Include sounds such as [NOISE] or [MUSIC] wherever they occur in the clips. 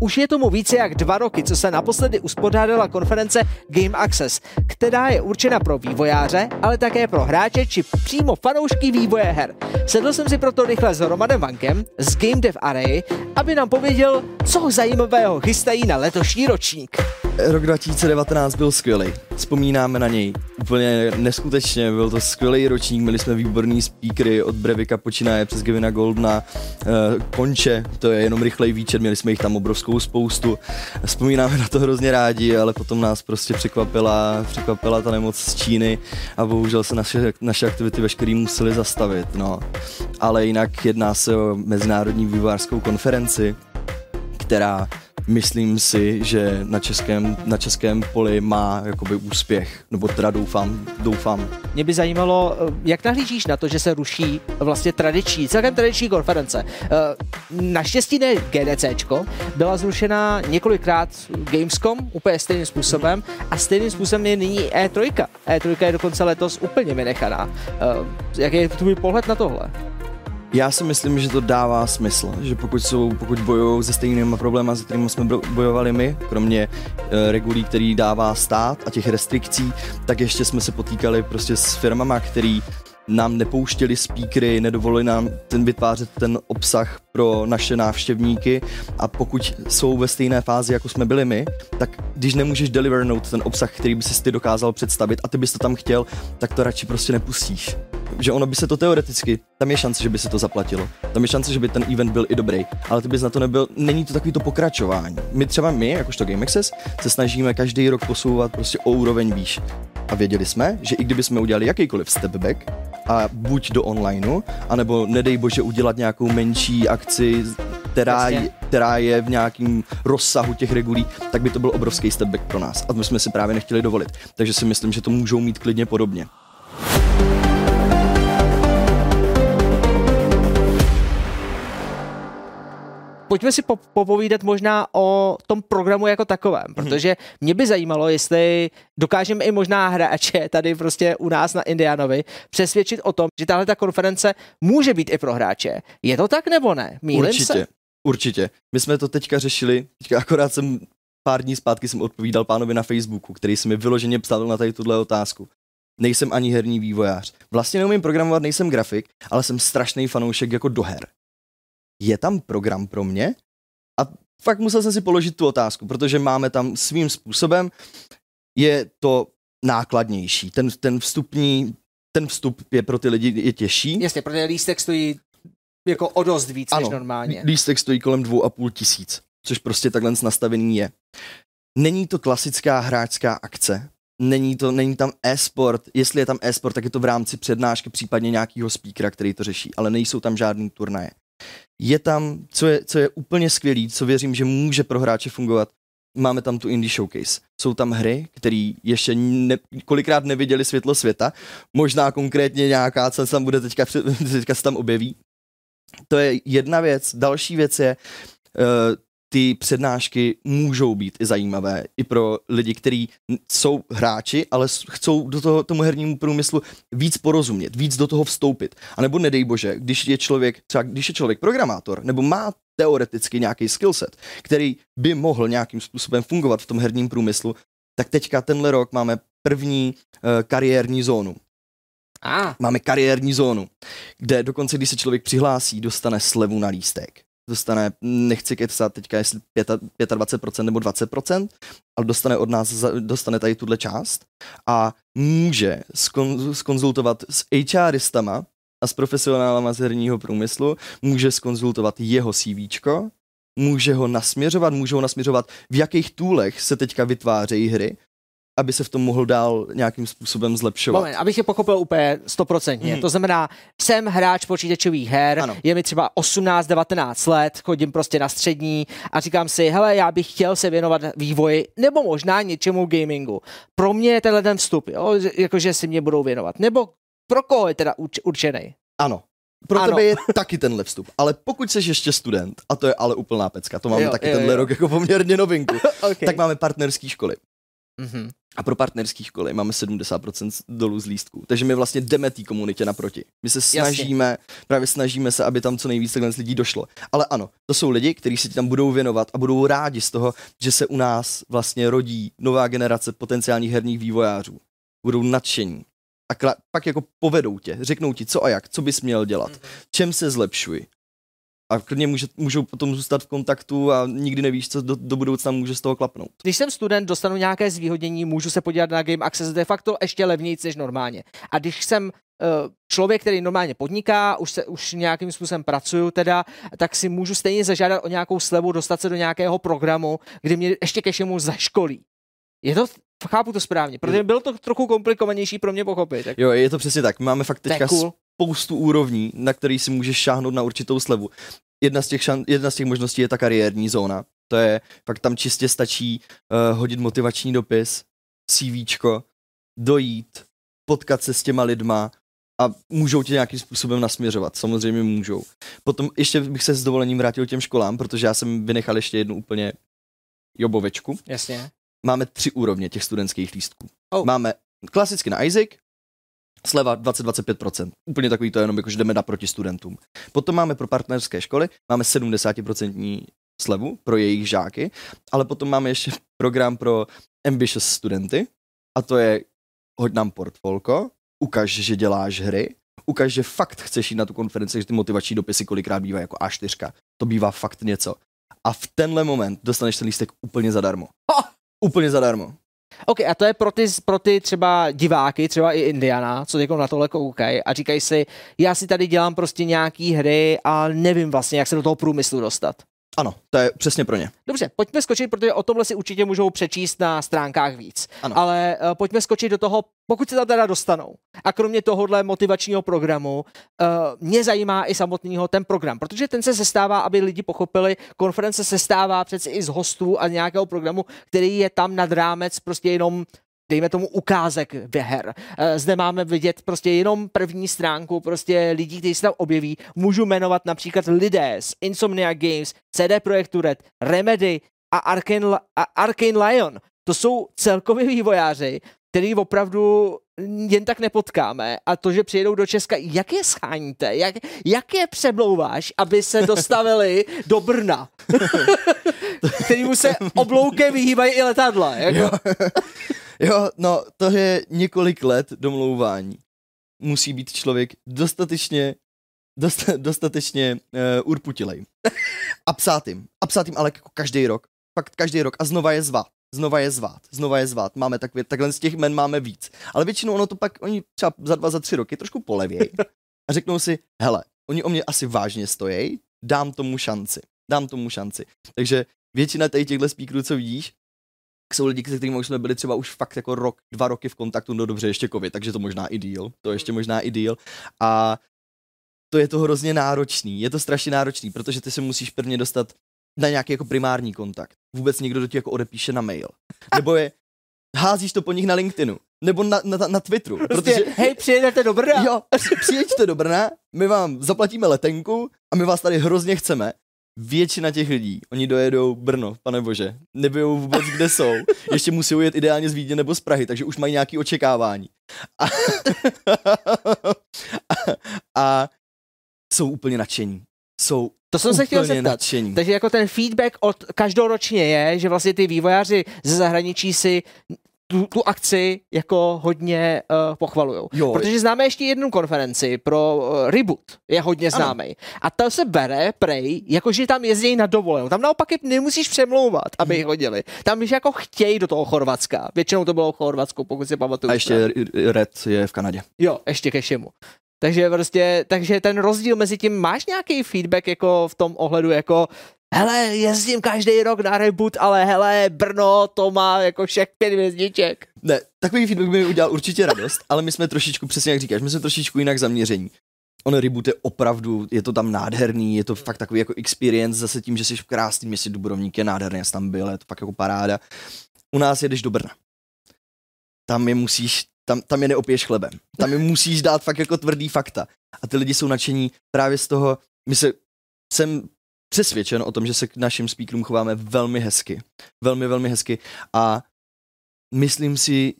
Už je tomu více jak dva roky, co se naposledy uspořádala konference Game Access, která je určena pro vývojáře, ale také pro hráče či přímo fanoušky vývoje her. Sedl jsem si proto rychle s Romanem Vankem z Game Dev Array, aby nám pověděl, co zajímavého chystají na letošní ročník. Rok 2019 byl skvělý. Vzpomínáme na něj úplně neskutečně. Byl to skvělý ročník, měli jsme výborný speakery od Brevika počínaje přes Gevina Goldna, uh, Konče, to je jenom rychlej výčet, měli jsme jich tam obrovskou spoustu. Vzpomínáme na to hrozně rádi, ale potom nás prostě překvapila, překvapila ta nemoc z Číny a bohužel se naše, naše aktivity veškerý museli zastavit. No. Ale jinak jedná se o mezinárodní vývojářskou konferenci, která myslím si, že na českém, na českém poli má jakoby úspěch, nebo teda doufám, doufám. Mě by zajímalo, eh, jak nahlížíš na to, že se ruší vlastně tradiční, celkem tradiční konference. Eh, naštěstí ne GDCčko, byla zrušena několikrát Gamescom úplně stejným způsobem a stejným způsobem je nyní E3. E3 je dokonce letos úplně vynechaná. Eh, jak je tvůj pohled na tohle? Já si myslím, že to dává smysl, že pokud jsou, pokud bojují se stejnými problémy, se kterými jsme bojovali my, kromě e, regulí, který dává stát a těch restrikcí, tak ještě jsme se potýkali prostě s firmama, který nám nepouštěli speakery, nedovolili nám ten vytvářet ten obsah pro naše návštěvníky. A pokud jsou ve stejné fázi, jako jsme byli my, tak když nemůžeš delivernout ten obsah, který by si ty dokázal představit a ty bys to tam chtěl, tak to radši prostě nepustíš že ono by se to teoreticky, tam je šance, že by se to zaplatilo. Tam je šance, že by ten event byl i dobrý, ale ty bys na to nebyl, není to takový to pokračování. My třeba my, jakožto Game Access, se snažíme každý rok posouvat prostě o úroveň výš. A věděli jsme, že i kdyby jsme udělali jakýkoliv step back, a buď do onlineu, anebo nedej bože udělat nějakou menší akci, která, je, která je v nějakém rozsahu těch regulí, tak by to byl obrovský step back pro nás. A to jsme si právě nechtěli dovolit. Takže si myslím, že to můžou mít klidně podobně. Pojďme si popovídat možná o tom programu jako takovém, mhm. protože mě by zajímalo, jestli dokážeme i možná hráče tady prostě u nás na Indianovi přesvědčit o tom, že tahle ta konference může být i pro hráče. Je to tak nebo ne? Mýlim určitě, se? určitě. My jsme to teďka řešili, teďka akorát jsem pár dní zpátky jsem odpovídal pánovi na Facebooku, který si mi vyloženě psal na tady tuhle otázku. Nejsem ani herní vývojář. Vlastně neumím programovat, nejsem grafik, ale jsem strašný fanoušek jako do her je tam program pro mě? A fakt musel jsem si položit tu otázku, protože máme tam svým způsobem, je to nákladnější. Ten, ten vstupní, ten vstup je pro ty lidi je těžší. Jasně, protože lístek stojí jako o dost víc ano, než normálně. lístek stojí kolem dvou a půl tisíc, což prostě takhle nastavený je. Není to klasická hráčská akce, není, to, není tam e-sport, jestli je tam e-sport, tak je to v rámci přednášky, případně nějakého speakera, který to řeší, ale nejsou tam žádný turnaje je tam, co je, co je úplně skvělý, co věřím, že může pro hráče fungovat, máme tam tu Indie Showcase. Jsou tam hry, které ještě ne, kolikrát neviděli světlo světa, možná konkrétně nějaká, co se tam bude teďka, [LAUGHS] teďka se tam objeví. To je jedna věc. Další věc je, uh, ty přednášky můžou být i zajímavé i pro lidi, kteří jsou hráči, ale chcou do toho tomu hernímu průmyslu víc porozumět, víc do toho vstoupit. A nebo nedej bože, když je člověk, třeba když je člověk programátor, nebo má teoreticky nějaký skillset, který by mohl nějakým způsobem fungovat v tom herním průmyslu, tak teďka tenhle rok máme první uh, kariérní zónu. Ah. Máme kariérní zónu, kde dokonce, když se člověk přihlásí, dostane slevu na lístek dostane, nechci kecat teďka, jestli 25% nebo 20%, ale dostane od nás, dostane tady tuhle část a může skonzultovat s HRistama a s profesionálama z herního průmyslu, může skonzultovat jeho CVčko, může ho nasměřovat, může ho nasměřovat, v jakých toolech se teďka vytvářejí hry, aby se v tom mohl dál nějakým způsobem zlepšovat. Moment, abych je pochopil úplně stoprocentně. Mm. To znamená, jsem hráč počítačových her, ano. je mi třeba 18-19 let, chodím prostě na střední a říkám si, hele, já bych chtěl se věnovat vývoji nebo možná něčemu gamingu. Pro mě je tenhle ten vstup, jo, jakože si mě budou věnovat. Nebo pro koho je teda urč- určený? Ano, pro ano. tebe je taky tenhle vstup. Ale pokud jsi ještě student, a to je ale úplná pecka, to máme jo, taky jo, tenhle jo. rok jako poměrně novinku, [LAUGHS] okay. tak máme partnerské školy. Mm-hmm. A pro partnerský školy máme 70% dolů z lístků. Takže my vlastně jdeme té komunitě naproti. My se snažíme, Jasně. právě snažíme se, aby tam co nejvíc takhle lidí došlo. Ale ano, to jsou lidi, kteří se ti tam budou věnovat a budou rádi z toho, že se u nás vlastně rodí nová generace potenciálních herních vývojářů. Budou nadšení. A kla- pak jako povedou tě, řeknou ti co a jak, co bys měl dělat, mm-hmm. čem se zlepšuj a klidně může, můžou potom zůstat v kontaktu a nikdy nevíš, co do, do budoucna může z toho klapnout. Když jsem student, dostanu nějaké zvýhodnění, můžu se podívat na Game Access de facto ještě levněji než normálně. A když jsem uh, člověk, který normálně podniká, už, se, už nějakým způsobem pracuju teda, tak si můžu stejně zažádat o nějakou slevu, dostat se do nějakého programu, kdy mě ještě ke všemu zaškolí. Je to, chápu to správně, protože bylo to trochu komplikovanější pro mě pochopit. Tak... Jo, je to přesně tak. Máme fakt teďka cool spoustu úrovní, na který si můžeš šáhnout na určitou slevu. Jedna z těch, šan, jedna z těch možností je ta kariérní zóna. To je, pak tam čistě stačí uh, hodit motivační dopis, CVčko, dojít, potkat se s těma lidma a můžou tě nějakým způsobem nasměřovat. Samozřejmě můžou. Potom ještě bych se s dovolením vrátil těm školám, protože já jsem vynechal ještě jednu úplně jobovečku. Jasně. Máme tři úrovně těch studentských lístků. Oh. Máme klasicky na Isaac, sleva 20-25%. Úplně takový to jenom, jako, že jdeme naproti studentům. Potom máme pro partnerské školy, máme 70% slevu pro jejich žáky, ale potom máme ještě program pro ambitious studenty a to je hoď nám portfolko, ukaž, že děláš hry, ukaž, že fakt chceš jít na tu konferenci, že ty motivační dopisy kolikrát bývají jako A4. To bývá fakt něco. A v tenhle moment dostaneš ten lístek úplně zadarmo. Oh! Úplně zadarmo. OK, a to je pro ty, pro ty třeba diváky, třeba i Indiana, co jako na tohle koukají a říkají si, já si tady dělám prostě nějaký hry a nevím vlastně, jak se do toho průmyslu dostat. Ano, to je přesně pro ně. Dobře, pojďme skočit, protože o tomhle si určitě můžou přečíst na stránkách víc. Ano. Ale uh, pojďme skočit do toho, pokud se tam teda dostanou. A kromě tohohle motivačního programu, uh, mě zajímá i samotného ten program, protože ten se sestává, aby lidi pochopili, konference se stává přeci i z hostů a nějakého programu, který je tam nad rámec prostě jenom dejme tomu ukázek ve her. Eh, zde máme vidět prostě jenom první stránku prostě lidí, kteří se tam objeví. Můžu jmenovat například lidé z Insomnia Games, CD Projektu Red, Remedy a Arkane, a Arkane Lion. To jsou celkově vývojáři, který opravdu jen tak nepotkáme a to, že přijedou do Česka, jak je scháníte, jak, jak je přemlouváš, aby se dostavili do Brna, [LAUGHS] kterýmu se obloukem vyhýbají i letadla. Jako. [LAUGHS] Jo, no, to je několik let domlouvání. Musí být člověk dostatečně dost, dostatečně uh, urputilej. A psát jim. A psát jim ale jako každý rok. Fakt každý rok. A znova je zvát. Znova je zvát. Znova je zvát. Máme takové, takhle z těch men máme víc. Ale většinou ono to pak, oni třeba za dva, za tři roky trošku polevějí. A řeknou si, hele, oni o mě asi vážně stojí, dám tomu šanci. Dám tomu šanci. Takže většina těchto speakerů, co vidíš, jsou lidi, se kterými už jsme byli třeba už fakt jako rok, dva roky v kontaktu, no dobře, ještě covid, takže to možná i díl, to ještě možná i díl. A to je to hrozně náročný, je to strašně náročný, protože ty se musíš prvně dostat na nějaký jako primární kontakt. Vůbec někdo do tě jako odepíše na mail. Nebo je, házíš to po nich na LinkedInu. Nebo na, na, na Twitteru. Prostě, protože, hej, přijedete do Brna? Jo, přijeďte do Brna, my vám zaplatíme letenku a my vás tady hrozně chceme většina těch lidí, oni dojedou Brno, pane bože, nevědou vůbec, kde jsou. Ještě musí jet ideálně z Vídně nebo z Prahy, takže už mají nějaké očekávání. A, a, a jsou úplně nadšení. Jsou to jsem se chtěl zeptat. Nadšení. Takže jako ten feedback od každoročně je, že vlastně ty vývojáři ze zahraničí si tu, tu akci jako hodně uh, pochvalujou. Jo. Protože známe ještě jednu konferenci pro uh, Reboot, je hodně známý. A ta se bere, prej, jakože tam jezdí na dovolenou. Tam naopak je nemusíš přemlouvat, aby hmm. hodili. Tam už jako chtějí do toho Chorvatska. Většinou to bylo v Chorvatsku, pokud si pamatuju. A ještě Red je v Kanadě. Jo, ještě ke všemu. Takže prostě, takže ten rozdíl mezi tím, máš nějaký feedback jako v tom ohledu, jako hele, jezdím každý rok na reboot, ale hele, Brno, to má jako všech pět hvězdiček. Ne, takový feedback by mi udělal určitě radost, ale my jsme trošičku, přesně jak říkáš, my jsme trošičku jinak zaměření. On reboot je opravdu, je to tam nádherný, je to fakt takový jako experience, zase tím, že jsi v krásném městě Dubrovník, je nádherný, jsi tam byl, je to fakt jako paráda. U nás jedeš do Brna. Tam je musíš, tam, tam je neopiješ chlebem. Tam je musíš dát fakt jako tvrdý fakta. A ty lidi jsou nadšení právě z toho, my se, jsem přesvědčen o tom, že se k našim speakerům chováme velmi hezky. Velmi, velmi hezky. A myslím si,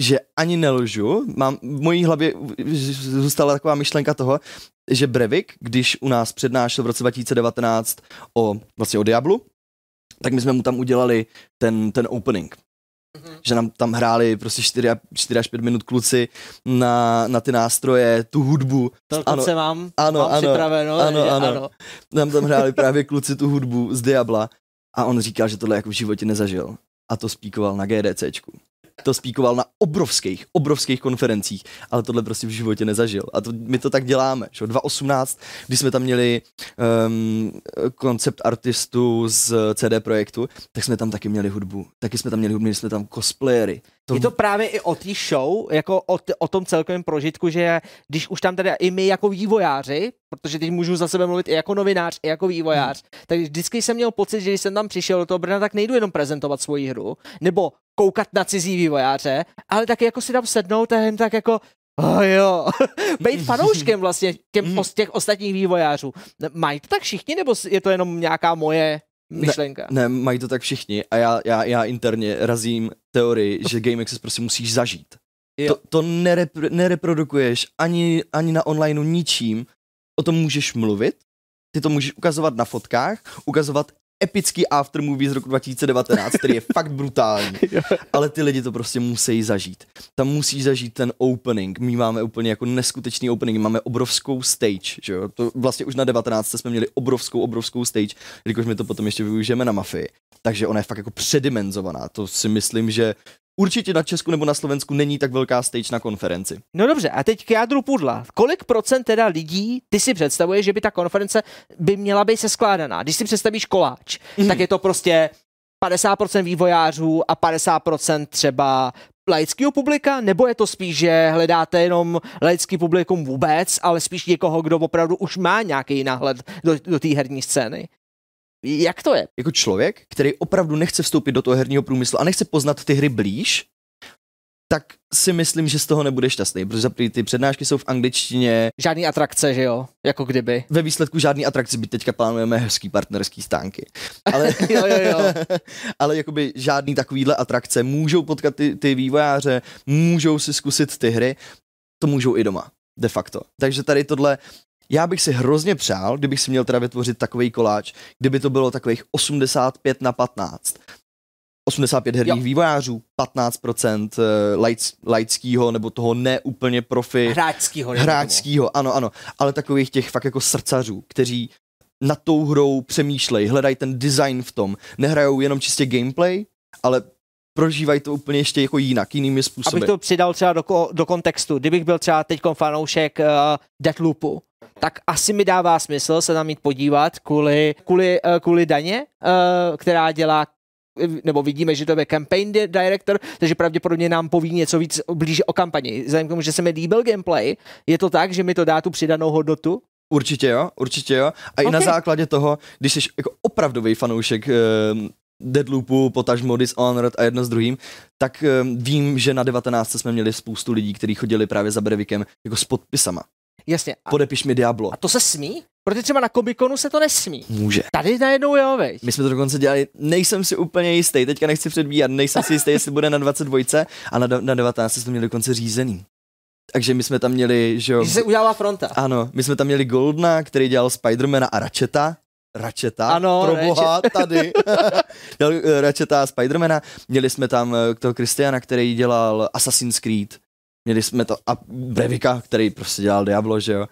že ani nelžu. Mám, v mojí hlavě zůstala taková myšlenka toho, že Brevik, když u nás přednášel v roce 2019 o, vlastně o Diablu, tak my jsme mu tam udělali ten, ten opening. Mm-hmm. Že nám tam hráli prostě 4, 4 až 5 minut kluci na, na ty nástroje, tu hudbu. To ano, mám, ano, mám ano, připraveno. Ano, ano, ano. Nám tam hráli právě kluci tu hudbu z Diabla a on říkal, že tohle jako v životě nezažil. A to spíkoval na GDCčku to spíkoval na obrovských, obrovských konferencích, ale tohle prostě v životě nezažil. A to, my to tak děláme. Že? 2018, když jsme tam měli um, koncept artistu z CD Projektu, tak jsme tam taky měli hudbu. Taky jsme tam měli hudbu, měli jsme tam cosplayery. To... Je to právě i o té show, jako o, t- o tom celkovém prožitku, že když už tam teda i my jako vývojáři, protože teď můžu za sebe mluvit i jako novinář, i jako vývojář, hmm. tak vždycky jsem měl pocit, že když jsem tam přišel do toho Brna, tak nejdu jenom prezentovat svoji hru, nebo koukat na cizí vývojáře, ale taky jako si tam sednout a jen tak jako Oh jo, [LAUGHS] být fanouškem vlastně těm, mm. těch ostatních vývojářů. Mají to tak všichni, nebo je to jenom nějaká moje myšlenka? Ne, ne mají to tak všichni a já, já, já interně razím teorii, že Game Access prostě musíš zažít. Jo. To, to nerep, nereprodukuješ ani, ani na onlineu ničím, o tom můžeš mluvit, ty to můžeš ukazovat na fotkách, ukazovat epický aftermovie z roku 2019, který je fakt brutální, [LAUGHS] ale ty lidi to prostě musí zažít. Tam musí zažít ten opening. My máme úplně jako neskutečný opening, máme obrovskou stage, že jo? To vlastně už na 19. jsme měli obrovskou, obrovskou stage, jelikož my to potom ještě využijeme na mafii. Takže ona je fakt jako předimenzovaná. To si myslím, že určitě na Česku nebo na Slovensku není tak velká stage na konferenci. No dobře, a teď k jádru pudla. Kolik procent teda lidí ty si představuješ, že by ta konference by měla být seskládaná? Když si představíš koláč, mm. tak je to prostě 50% vývojářů a 50% třeba laického publika, nebo je to spíš, že hledáte jenom laický publikum vůbec, ale spíš někoho, kdo opravdu už má nějaký náhled do, do té herní scény? Jak to je? Jako člověk, který opravdu nechce vstoupit do toho herního průmyslu a nechce poznat ty hry blíž, tak si myslím, že z toho nebude šťastný, protože ty přednášky jsou v angličtině. Žádný atrakce, že jo? Jako kdyby. Ve výsledku žádný atrakce, byť teďka plánujeme hezký partnerský stánky. Ale, [LAUGHS] jo, jo, jo. [LAUGHS] ale jakoby žádný takovýhle atrakce. Můžou potkat ty, ty vývojáře, můžou si zkusit ty hry, to můžou i doma de facto. Takže tady tohle já bych si hrozně přál, kdybych si měl teda vytvořit takový koláč, kdyby to bylo takových 85 na 15. 85 herních jo. vývojářů, 15% lights, lightskýho nebo toho neúplně profi. Hráčskýho. Hráčskýho, ano, ano. Ale takových těch fakt jako srdcařů, kteří nad tou hrou přemýšlejí, hledají ten design v tom. Nehrajou jenom čistě gameplay, ale prožívají to úplně ještě jako jinak, jinými způsoby. Abych to přidal třeba do, do kontextu, kdybych byl třeba teď fanoušek uh, Deathloopu, tak asi mi dává smysl se tam mít podívat kvůli, kvůli, uh, kvůli daně, uh, která dělá nebo vidíme, že to je campaign director, takže pravděpodobně nám poví něco víc blíže o kampani. Vzhledem k tomu, že se mi líbil gameplay, je to tak, že mi to dá tu přidanou hodnotu? Určitě jo, určitě jo. A okay. i na základě toho, když jsi jako opravdový fanoušek uh, Deadloopu, potažmo Dishonored a jedno s druhým, tak uh, vím, že na 19. jsme měli spoustu lidí, kteří chodili právě za Brevikem jako s podpisama. Jasně. A, Podepiš mi Diablo. A to se smí? Protože třeba na Komikonu se to nesmí. Může. Tady najednou jo, veď. My jsme to dokonce dělali, nejsem si úplně jistý, teďka nechci předbíhat, nejsem si jistý, jestli bude na 22 a na, na 19 jsme to měli dokonce řízený. Takže my jsme tam měli, že jo... Že se udělala fronta. Ano, my jsme tam měli Goldna, který dělal Spidermana a Ratcheta. Ratcheta, ano, pro boha, [LAUGHS] tady. dělal uh, Ratcheta a Spidermana. Měli jsme tam uh, toho Kristiana, který dělal Assassin's Creed. Měli jsme to a Brevika, který prostě dělal Diablo, že jo.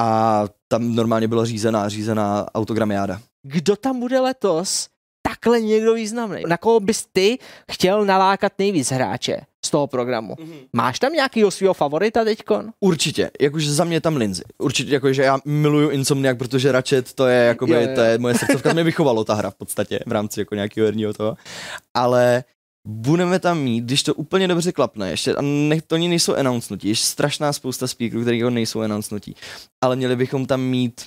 A tam normálně byla řízená, řízená autogramiáda. Kdo tam bude letos? Takhle někdo významný. Na koho bys ty chtěl nalákat nejvíc hráče z toho programu? Mm-hmm. Máš tam nějakýho svého favorita teďkon? Určitě, jakože za mě tam Lindsay. Určitě, jakože já miluju Insomniac, protože Ratchet to je, jakoby, jo, jo. to je moje srdcovka, mě vychovalo ta hra v podstatě v rámci jako nějakého herního toho. Ale budeme tam mít, když to úplně dobře klapne, ještě, a ne, to oni nejsou announce nutí, ještě strašná spousta speakerů, který nejsou announce nutí, ale měli bychom tam mít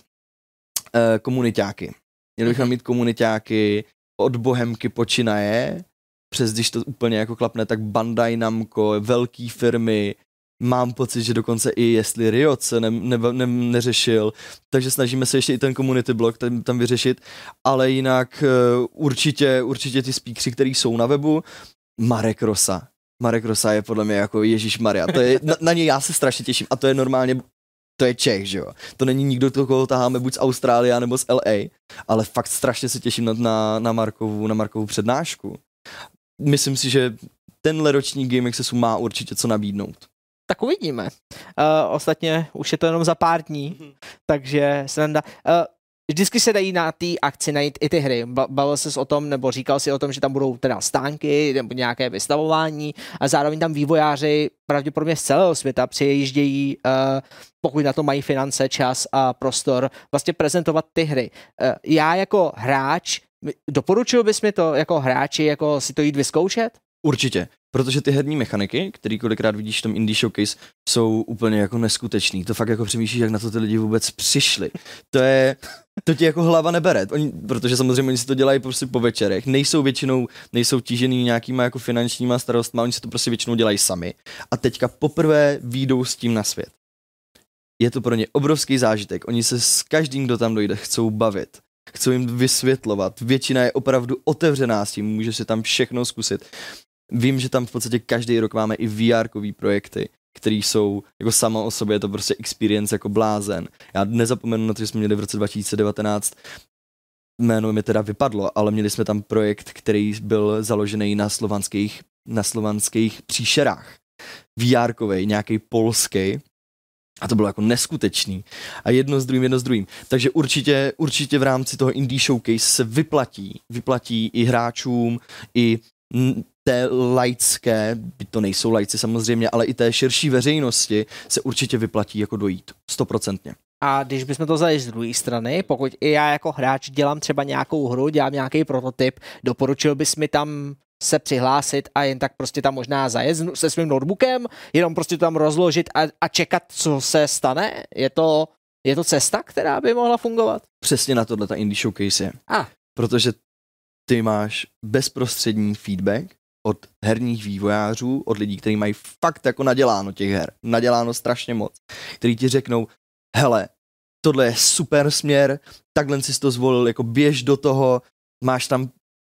uh, komunitáky. Měli bychom mhm. mít komunitáky od Bohemky počínaje, přes když to úplně jako klapne, tak Bandai Namco, velké firmy, mám pocit, že dokonce i jestli Riot se ne, ne, ne, neřešil, takže snažíme se ještě i ten community blog tam, tam vyřešit, ale jinak uh, určitě, určitě ty speakři, který jsou na webu, Marek Rosa. Marek Rosa je podle mě jako Ježíš Maria. To je, na, na něj já se strašně těším a to je normálně to je Čech, že jo. To není nikdo, koho taháme buď z Austrálie nebo z LA, ale fakt strašně se těším na, na, na, Markovu, na Markovu přednášku. Myslím si, že tenhle ročník Game Accessu má určitě co nabídnout. Tak uvidíme. Uh, ostatně už je to jenom za pár dní, mm-hmm. takže sranda. Uh, vždycky se dají na té akci najít i ty hry. Bavil se o tom, nebo říkal si o tom, že tam budou teda stánky nebo nějaké vystavování a zároveň tam vývojáři pravděpodobně z celého světa přijíždějí, uh, pokud na to mají finance, čas a prostor, vlastně prezentovat ty hry. Já jako hráč, doporučil bys mi to jako hráči, jako si to jít vyzkoušet? Určitě, protože ty herní mechaniky, který kolikrát vidíš v tom Indie Showcase, jsou úplně jako neskutečný. To fakt jako přemýšlíš, jak na to ty lidi vůbec přišli. To je, to ti jako hlava nebere, oni, protože samozřejmě oni si to dělají prostě po večerech. Nejsou většinou, nejsou tížený nějakýma jako finančníma starostma, oni si to prostě většinou dělají sami. A teďka poprvé výjdou s tím na svět. Je to pro ně obrovský zážitek. Oni se s každým, kdo tam dojde, chcou bavit chcou jim vysvětlovat. Většina je opravdu otevřená s tím, může si tam všechno zkusit. Vím, že tam v podstatě každý rok máme i vr projekty, které jsou jako sama o sobě, je to prostě experience jako blázen. Já nezapomenu na to, že jsme měli v roce 2019 jméno mi teda vypadlo, ale měli jsme tam projekt, který byl založený na slovanských, na slovanských příšerách. vr nějaký polský, a to bylo jako neskutečný. A jedno s druhým, jedno s druhým. Takže určitě, určitě v rámci toho Indie Showcase se vyplatí, vyplatí i hráčům, i té laické, by to nejsou lajci samozřejmě, ale i té širší veřejnosti se určitě vyplatí jako dojít. Stoprocentně. A když bychom to vzali z druhé strany, pokud i já jako hráč dělám třeba nějakou hru, dělám nějaký prototyp, doporučil bys mi tam se přihlásit a jen tak prostě tam možná zajet se svým notebookem, jenom prostě to tam rozložit a, a čekat, co se stane? Je to, je to cesta, která by mohla fungovat? Přesně na tohle ta Indie Showcase je. A. Protože ty máš bezprostřední feedback od herních vývojářů, od lidí, kteří mají fakt jako naděláno těch her, naděláno strašně moc, kteří ti řeknou, hele, tohle je super směr, takhle jsi to zvolil, jako běž do toho, máš tam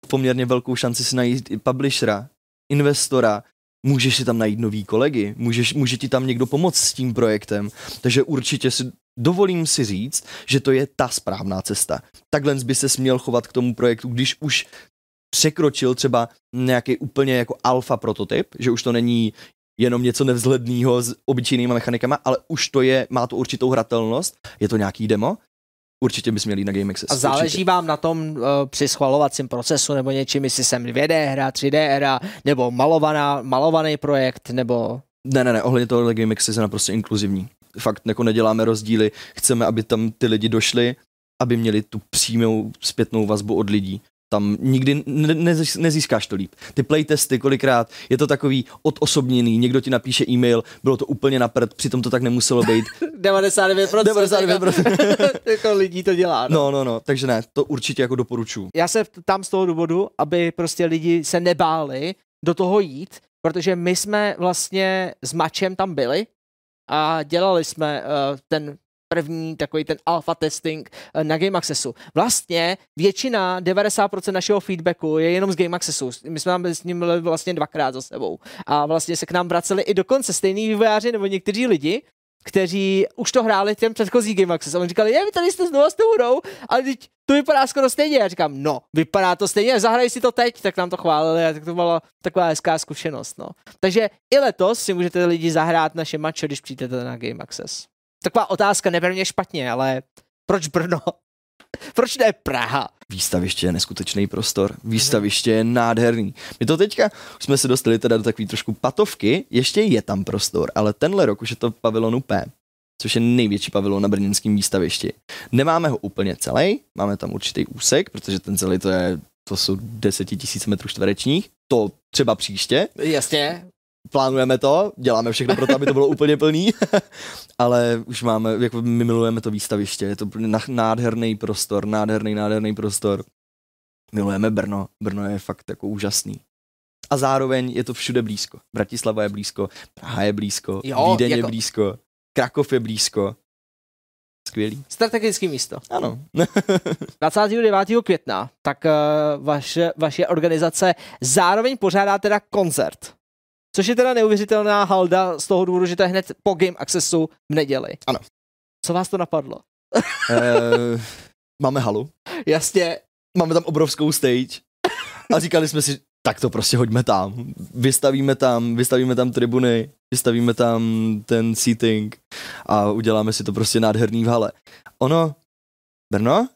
poměrně velkou šanci si najít i publishera, investora, můžeš si tam najít nový kolegy, můžeš, může ti tam někdo pomoct s tím projektem, takže určitě si dovolím si říct, že to je ta správná cesta. Takhle by se směl chovat k tomu projektu, když už překročil třeba nějaký úplně jako alfa prototyp, že už to není jenom něco nevzhledného s obyčejnýma mechanikama, ale už to je, má to určitou hratelnost, je to nějaký demo, určitě bys měl jít na Game Access. A záleží určitě. vám na tom uh, při schvalovacím procesu nebo něčím, jestli jsem 2D hra, 3D hra, nebo malovaná, malovaný projekt, nebo... Ne, ne, ne, ohledně toho Game Access je naprosto inkluzivní. Fakt jako neděláme rozdíly, chceme, aby tam ty lidi došli, aby měli tu přímou zpětnou vazbu od lidí tam nikdy ne, ne, nezískáš to líp. Ty playtesty kolikrát, je to takový odosobněný, někdo ti napíše e-mail, bylo to úplně na prd, přitom to tak nemuselo být. [LAUGHS] 99%. 99%. [LAUGHS] jako lidí to dělá. No. no, no, no, takže ne, to určitě jako doporučuji. Já se tam z toho důvodu, aby prostě lidi se nebáli do toho jít, protože my jsme vlastně s Mačem tam byli a dělali jsme uh, ten první takový ten alpha testing eh, na Game Accessu. Vlastně většina, 90% našeho feedbacku je jenom z Game Accessu. My jsme tam s ním byli vlastně dvakrát za sebou. A vlastně se k nám vraceli i dokonce stejný vývojáři nebo někteří lidi, kteří už to hráli těm předchozí Game Access. A oni říkali, je, vy tady jste znovu s tou hrou, ale teď to vypadá skoro stejně. Já říkám, no, vypadá to stejně, zahraj si to teď, tak nám to chválili a tak to byla taková hezká zkušenost. No. Takže i letos si můžete lidi zahrát naše mače, když přijdete na Game Access taková otázka, neber mě špatně, ale proč Brno? [LAUGHS] Proč ne Praha? Výstaviště je neskutečný prostor, výstaviště je nádherný. My to teďka, už jsme se dostali teda do takové trošku patovky, ještě je tam prostor, ale tenhle rok už je to pavilonu P, což je největší pavilon na brněnském výstavišti. Nemáme ho úplně celý, máme tam určitý úsek, protože ten celý to je, to jsou desetitisíc metrů čtverečních, to třeba příště. Jasně plánujeme to, děláme všechno pro to, aby to bylo úplně plný, [LAUGHS] ale už máme, jako my milujeme to výstaviště, je to nádherný prostor, nádherný, nádherný prostor. Milujeme Brno, Brno je fakt jako úžasný. A zároveň je to všude blízko. Bratislava je blízko, Praha je blízko, jo, Vídeň jako... je blízko, Krakov je blízko. Skvělý. Strategické místo. Ano. [LAUGHS] 29. května, tak uh, vaše, vaše organizace zároveň pořádá teda koncert. Což je teda neuvěřitelná halda z toho důvodu, že to je hned po Game Accessu v neděli. Ano. Co vás to napadlo? e, máme halu. Jasně. Máme tam obrovskou stage. A říkali jsme si, tak to prostě hoďme tam. Vystavíme tam, vystavíme tam tribuny, vystavíme tam ten seating a uděláme si to prostě nádherný v hale. Ono, Brno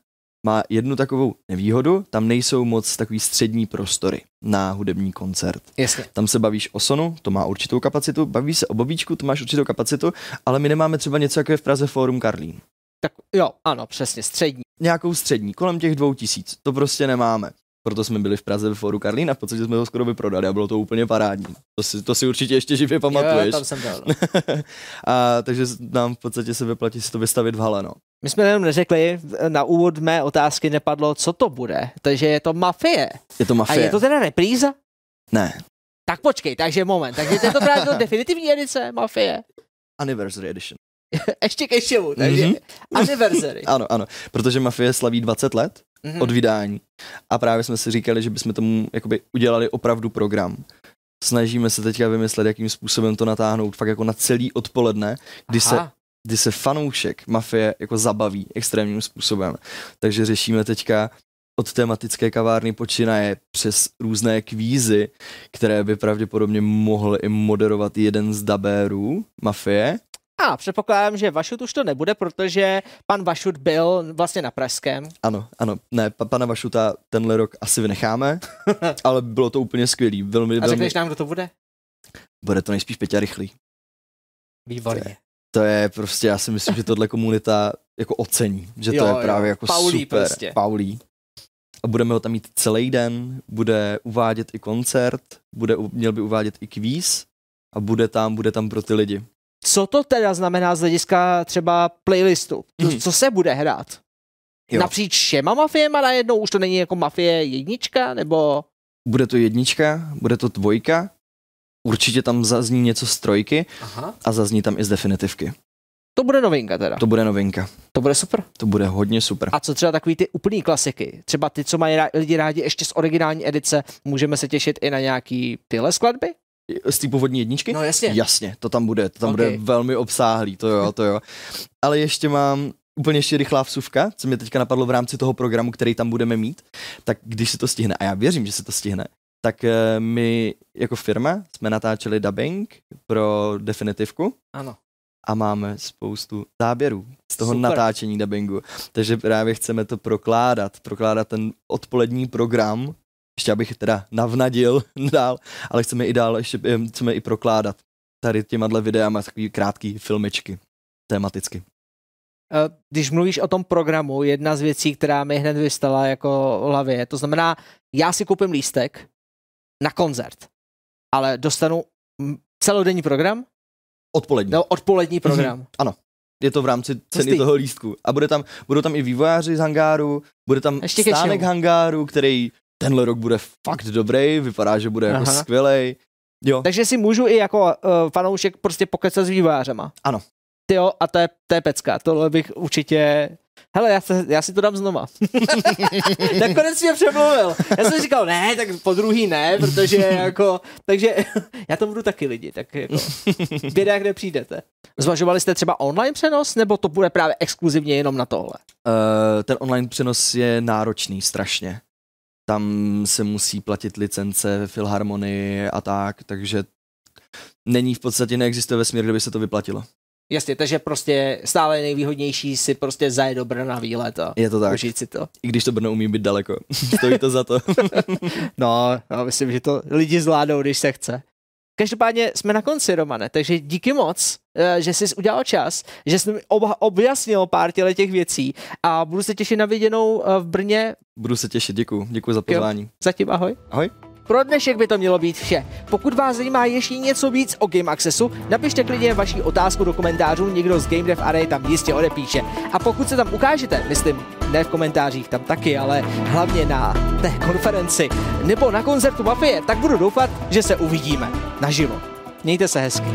má jednu takovou nevýhodu, tam nejsou moc takový střední prostory na hudební koncert. Jasně. Tam se bavíš o sonu, to má určitou kapacitu, bavíš se o bobíčku, to máš určitou kapacitu, ale my nemáme třeba něco jako je v Praze Forum Karlín. Tak jo, ano, přesně, střední. Nějakou střední, kolem těch dvou tisíc, to prostě nemáme. Proto jsme byli v Praze ve Foru Karlín a v podstatě jsme ho skoro vyprodali a bylo to úplně parádní. To si, to si určitě ještě živě pamatuješ. Jo, tam jsem byl. No. [LAUGHS] a, takže nám v podstatě se vyplatí si to vystavit v hale, no. My jsme jenom neřekli, na úvod mé otázky nepadlo, co to bude. Takže je to mafie. Je to mafie. A je to teda repríza? Ne. Tak počkej, takže moment. Takže je to právě to definitivní edice mafie? Anniversary Edition. [LAUGHS] Ještě ke všemu, takže mm-hmm. anniversary. [LAUGHS] ano, ano, protože Mafie slaví 20 let mm-hmm. od vydání a právě jsme si říkali, že bychom tomu jakoby udělali opravdu program. Snažíme se teďka vymyslet, jakým způsobem to natáhnout fakt jako na celý odpoledne, kdy se kdy se fanoušek mafie jako zabaví extrémním způsobem. Takže řešíme teďka od tematické kavárny počínaje přes různé kvízy, které by pravděpodobně mohl i moderovat jeden z dabérů mafie. A předpokládám, že Vašut už to nebude, protože pan Vašut byl vlastně na Pražském. Ano, ano, ne, pa, pana Vašuta tenhle rok asi vynecháme, [LAUGHS] ale bylo to úplně skvělý. Velmi, A řekneš velmi... nám, kdo to bude? Bude to nejspíš Peťa Rychlý. Výborně. To je, prostě, já si myslím, že tohle komunita jako ocení, že jo, to je právě jo. jako Paulí super. Prostě. Paulí. A budeme ho tam mít celý den, bude uvádět i koncert, bude, měl by uvádět i kvíz a bude tam, bude tam pro ty lidi. Co to teda znamená z hlediska třeba playlistu? Mm. Co se bude hrát? Jo. Napříč všema mafiema najednou? Už to není jako mafie jednička, nebo... Bude to jednička, bude to dvojka, určitě tam zazní něco z trojky Aha. a zazní tam i z definitivky. To bude novinka teda. To bude novinka. To bude super. To bude hodně super. A co třeba takový ty úplný klasiky? Třeba ty, co mají lidi rádi ještě z originální edice, můžeme se těšit i na nějaký tyhle skladby? Z té původní jedničky? No jasně. Jasně, to tam bude, to tam okay. bude velmi obsáhlý, to jo, to jo. Ale ještě mám úplně ještě rychlá vsuvka, co mě teďka napadlo v rámci toho programu, který tam budeme mít, tak když se to stihne, a já věřím, že se to stihne, tak eh, my jako firma jsme natáčeli dubbing pro definitivku. Ano. A máme spoustu záběrů z toho Super. natáčení dubbingu. Takže právě chceme to prokládat, prokládat ten odpolední program ještě abych teda navnadil [LAUGHS] dál, ale chceme i dál, ještě eh, chceme i prokládat tady těma videama takový krátký filmečky tematicky. Eh, když mluvíš o tom programu, jedna z věcí, která mi hned vystala jako hlavě, to znamená, já si koupím lístek na koncert, ale dostanu celodenní program? Odpolední. No, odpolední program. Mm-hmm. Ano. Je to v rámci ceny toho lístku. A bude tam, budou tam i vývojáři z hangáru, bude tam Ještě stánek hangáru, který tenhle rok bude fakt dobrý, vypadá, že bude jako skvělej. Jo. Takže si můžu i jako uh, fanoušek prostě pokecat s vývářema. Ano. Ty jo, a to je, to je pecka, tohle bych určitě hele, já, se, já si to dám znova. [LAUGHS] Nakonec mě přemluvil. Já jsem říkal, ne, tak po druhý ne, protože jako, [LAUGHS] takže [LAUGHS] já to budu taky lidi, tak jako, běda, kde přijdete. Zvažovali jste třeba online přenos, nebo to bude právě exkluzivně jenom na tohle? Uh, ten online přenos je náročný strašně tam se musí platit licence ve filharmonii a tak, takže není v podstatě, neexistuje vesmír, kde by se to vyplatilo. Jasně, takže prostě stále nejvýhodnější si prostě zajet do Brna na výlet a je to tak. užít si to. I když to Brno umí být daleko. [LAUGHS] Stojí to za to. [LAUGHS] no, já myslím, že to lidi zvládnou, když se chce. Každopádně jsme na konci, Romane, takže díky moc, eh, že jsi udělal čas, že jsi mi objasnil pár těch věcí a budu se těšit na viděnou eh, v Brně. Budu se těšit, děkuji, děkuji za pozvání. Jo, zatím ahoj. Ahoj. Pro dnešek by to mělo být vše. Pokud vás zajímá ještě něco víc o Game Accessu, napište klidně vaši otázku do komentářů, někdo z Game Dev Array tam jistě odepíše. A pokud se tam ukážete, myslím, ne v komentářích, tam taky, ale hlavně na té konferenci nebo na koncertu Mafie, tak budu doufat, že se uvidíme naživo. Mějte se hezky.